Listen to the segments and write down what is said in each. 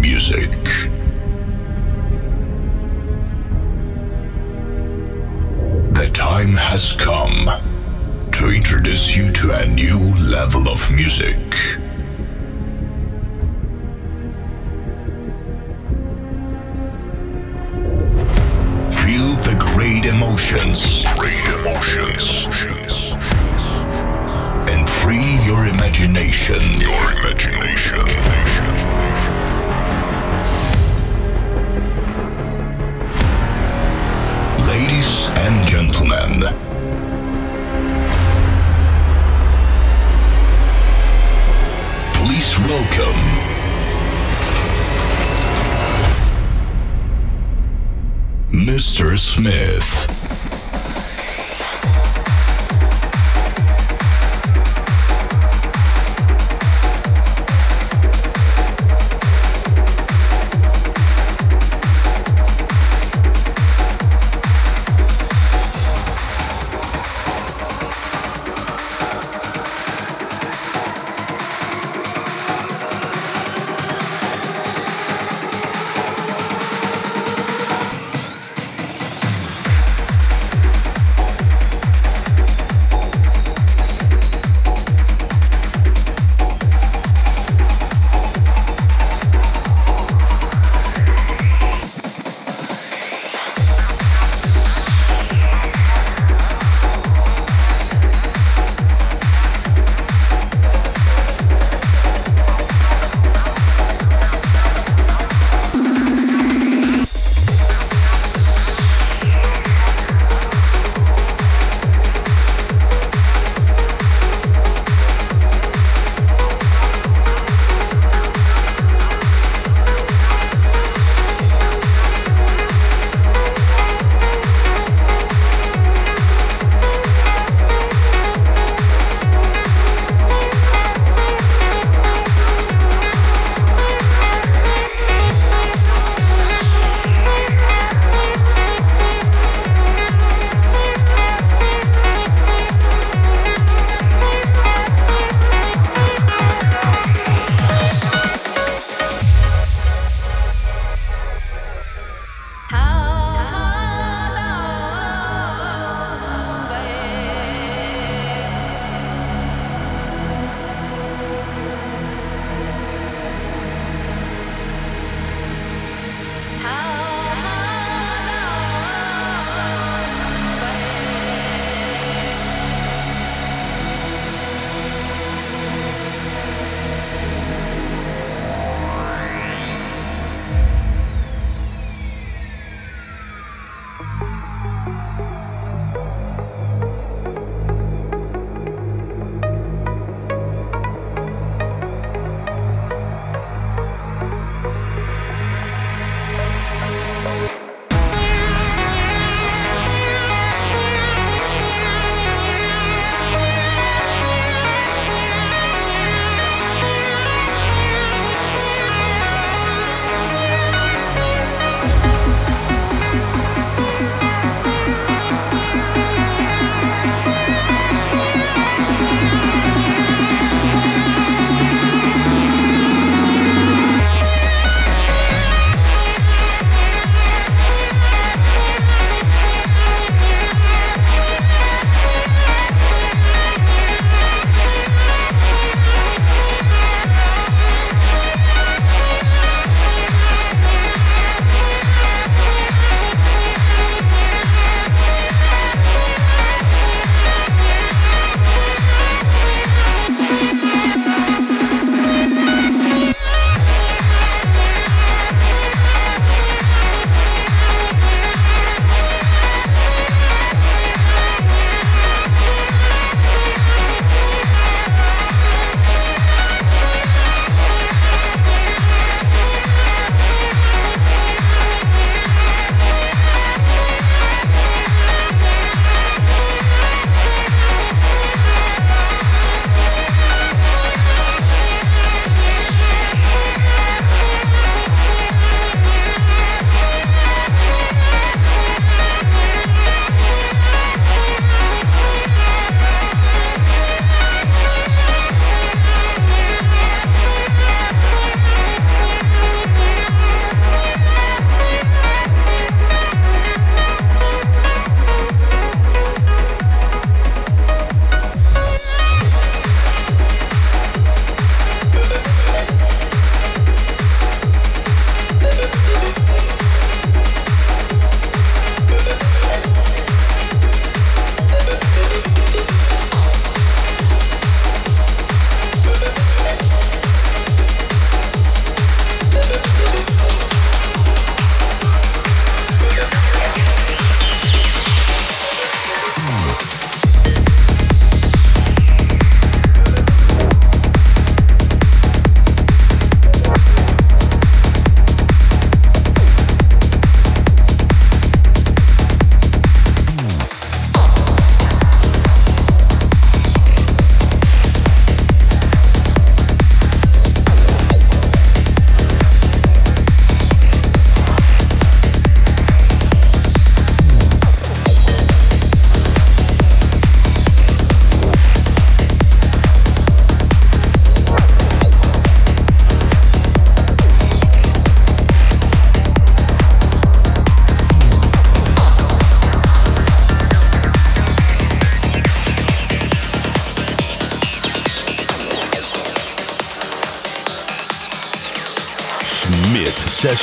music. The time has come to introduce you to a new level of music. Feel the great emotions. Great emotions. And free your imagination. Your imagination. And gentlemen, please welcome Mr. Smith.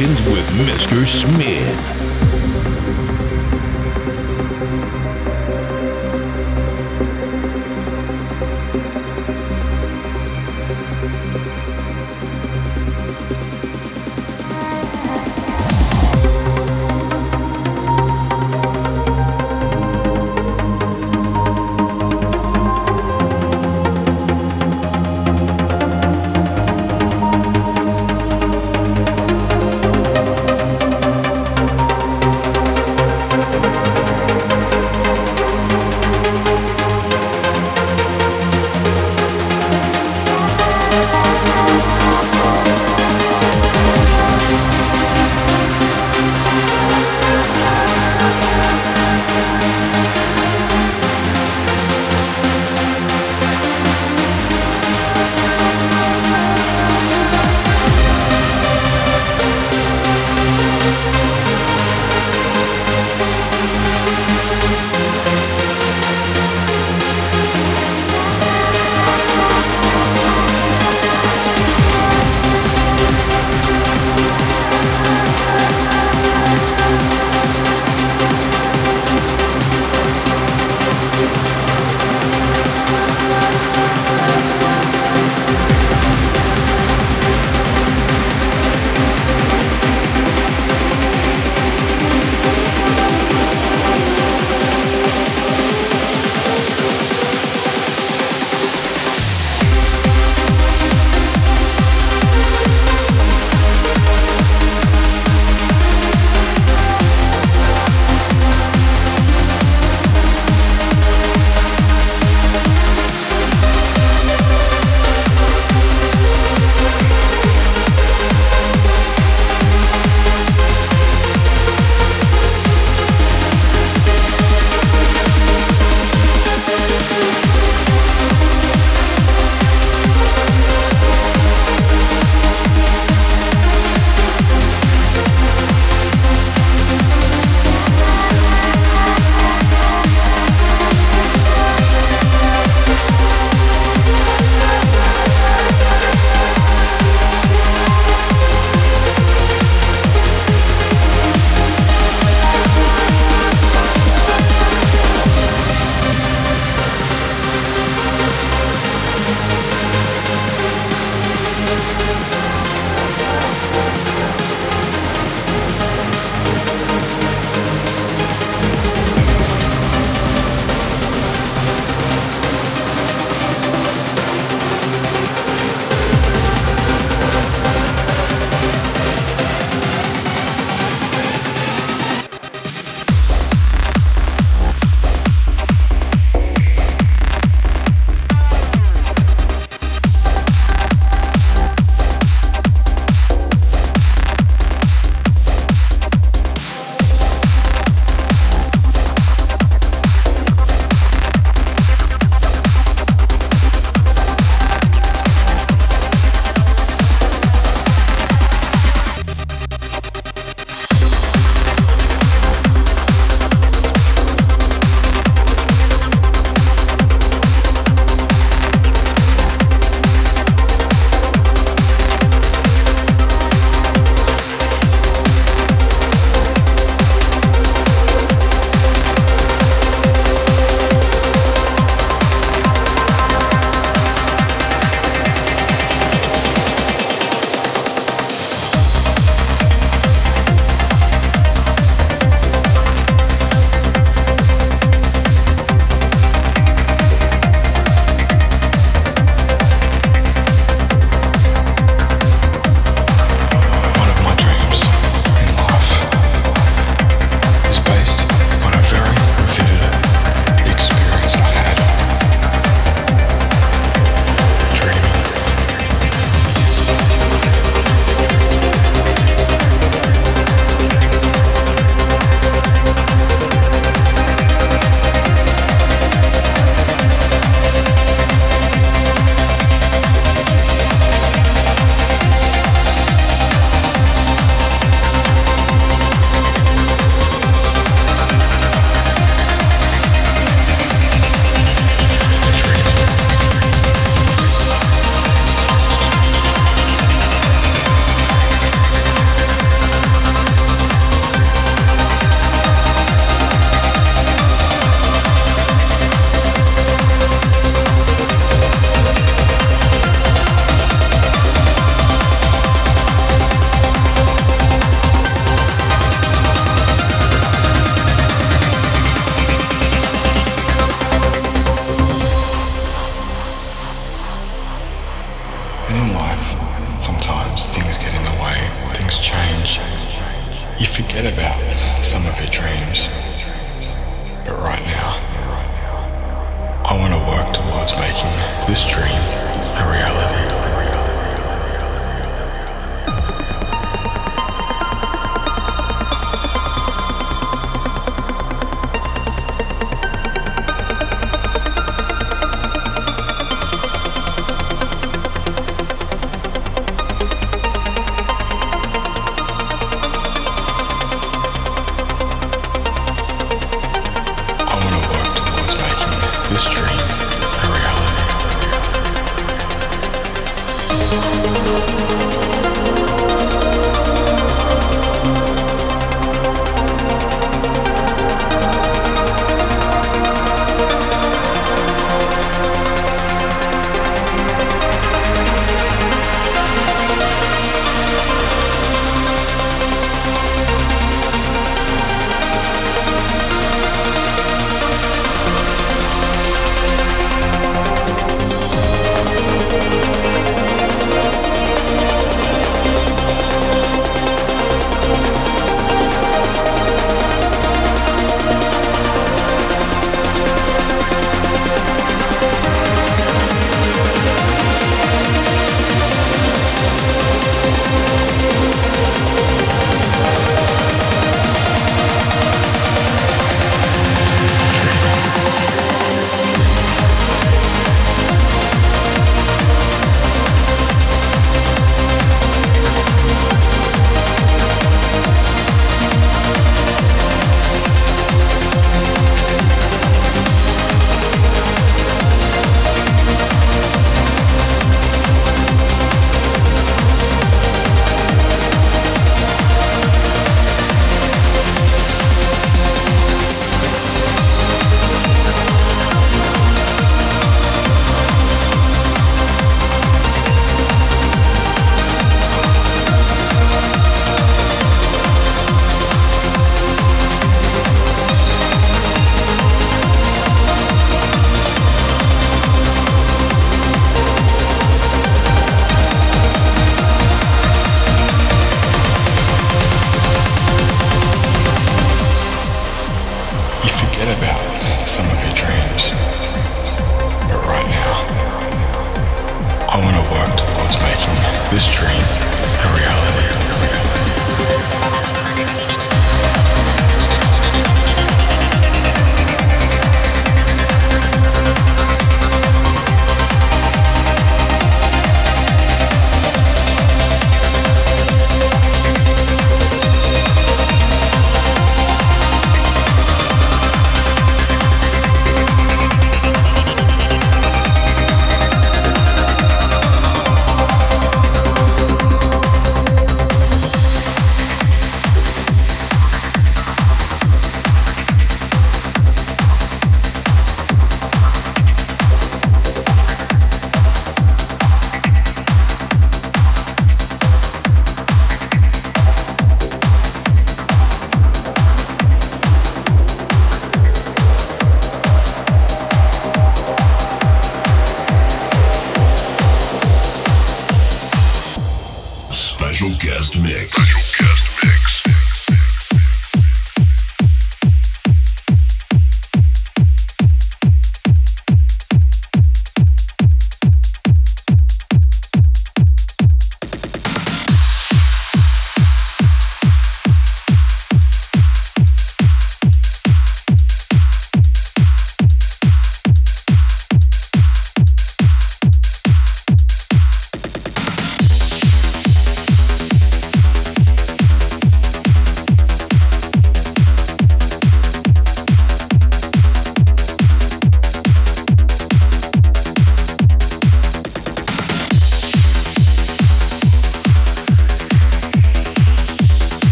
With Mr. Smith.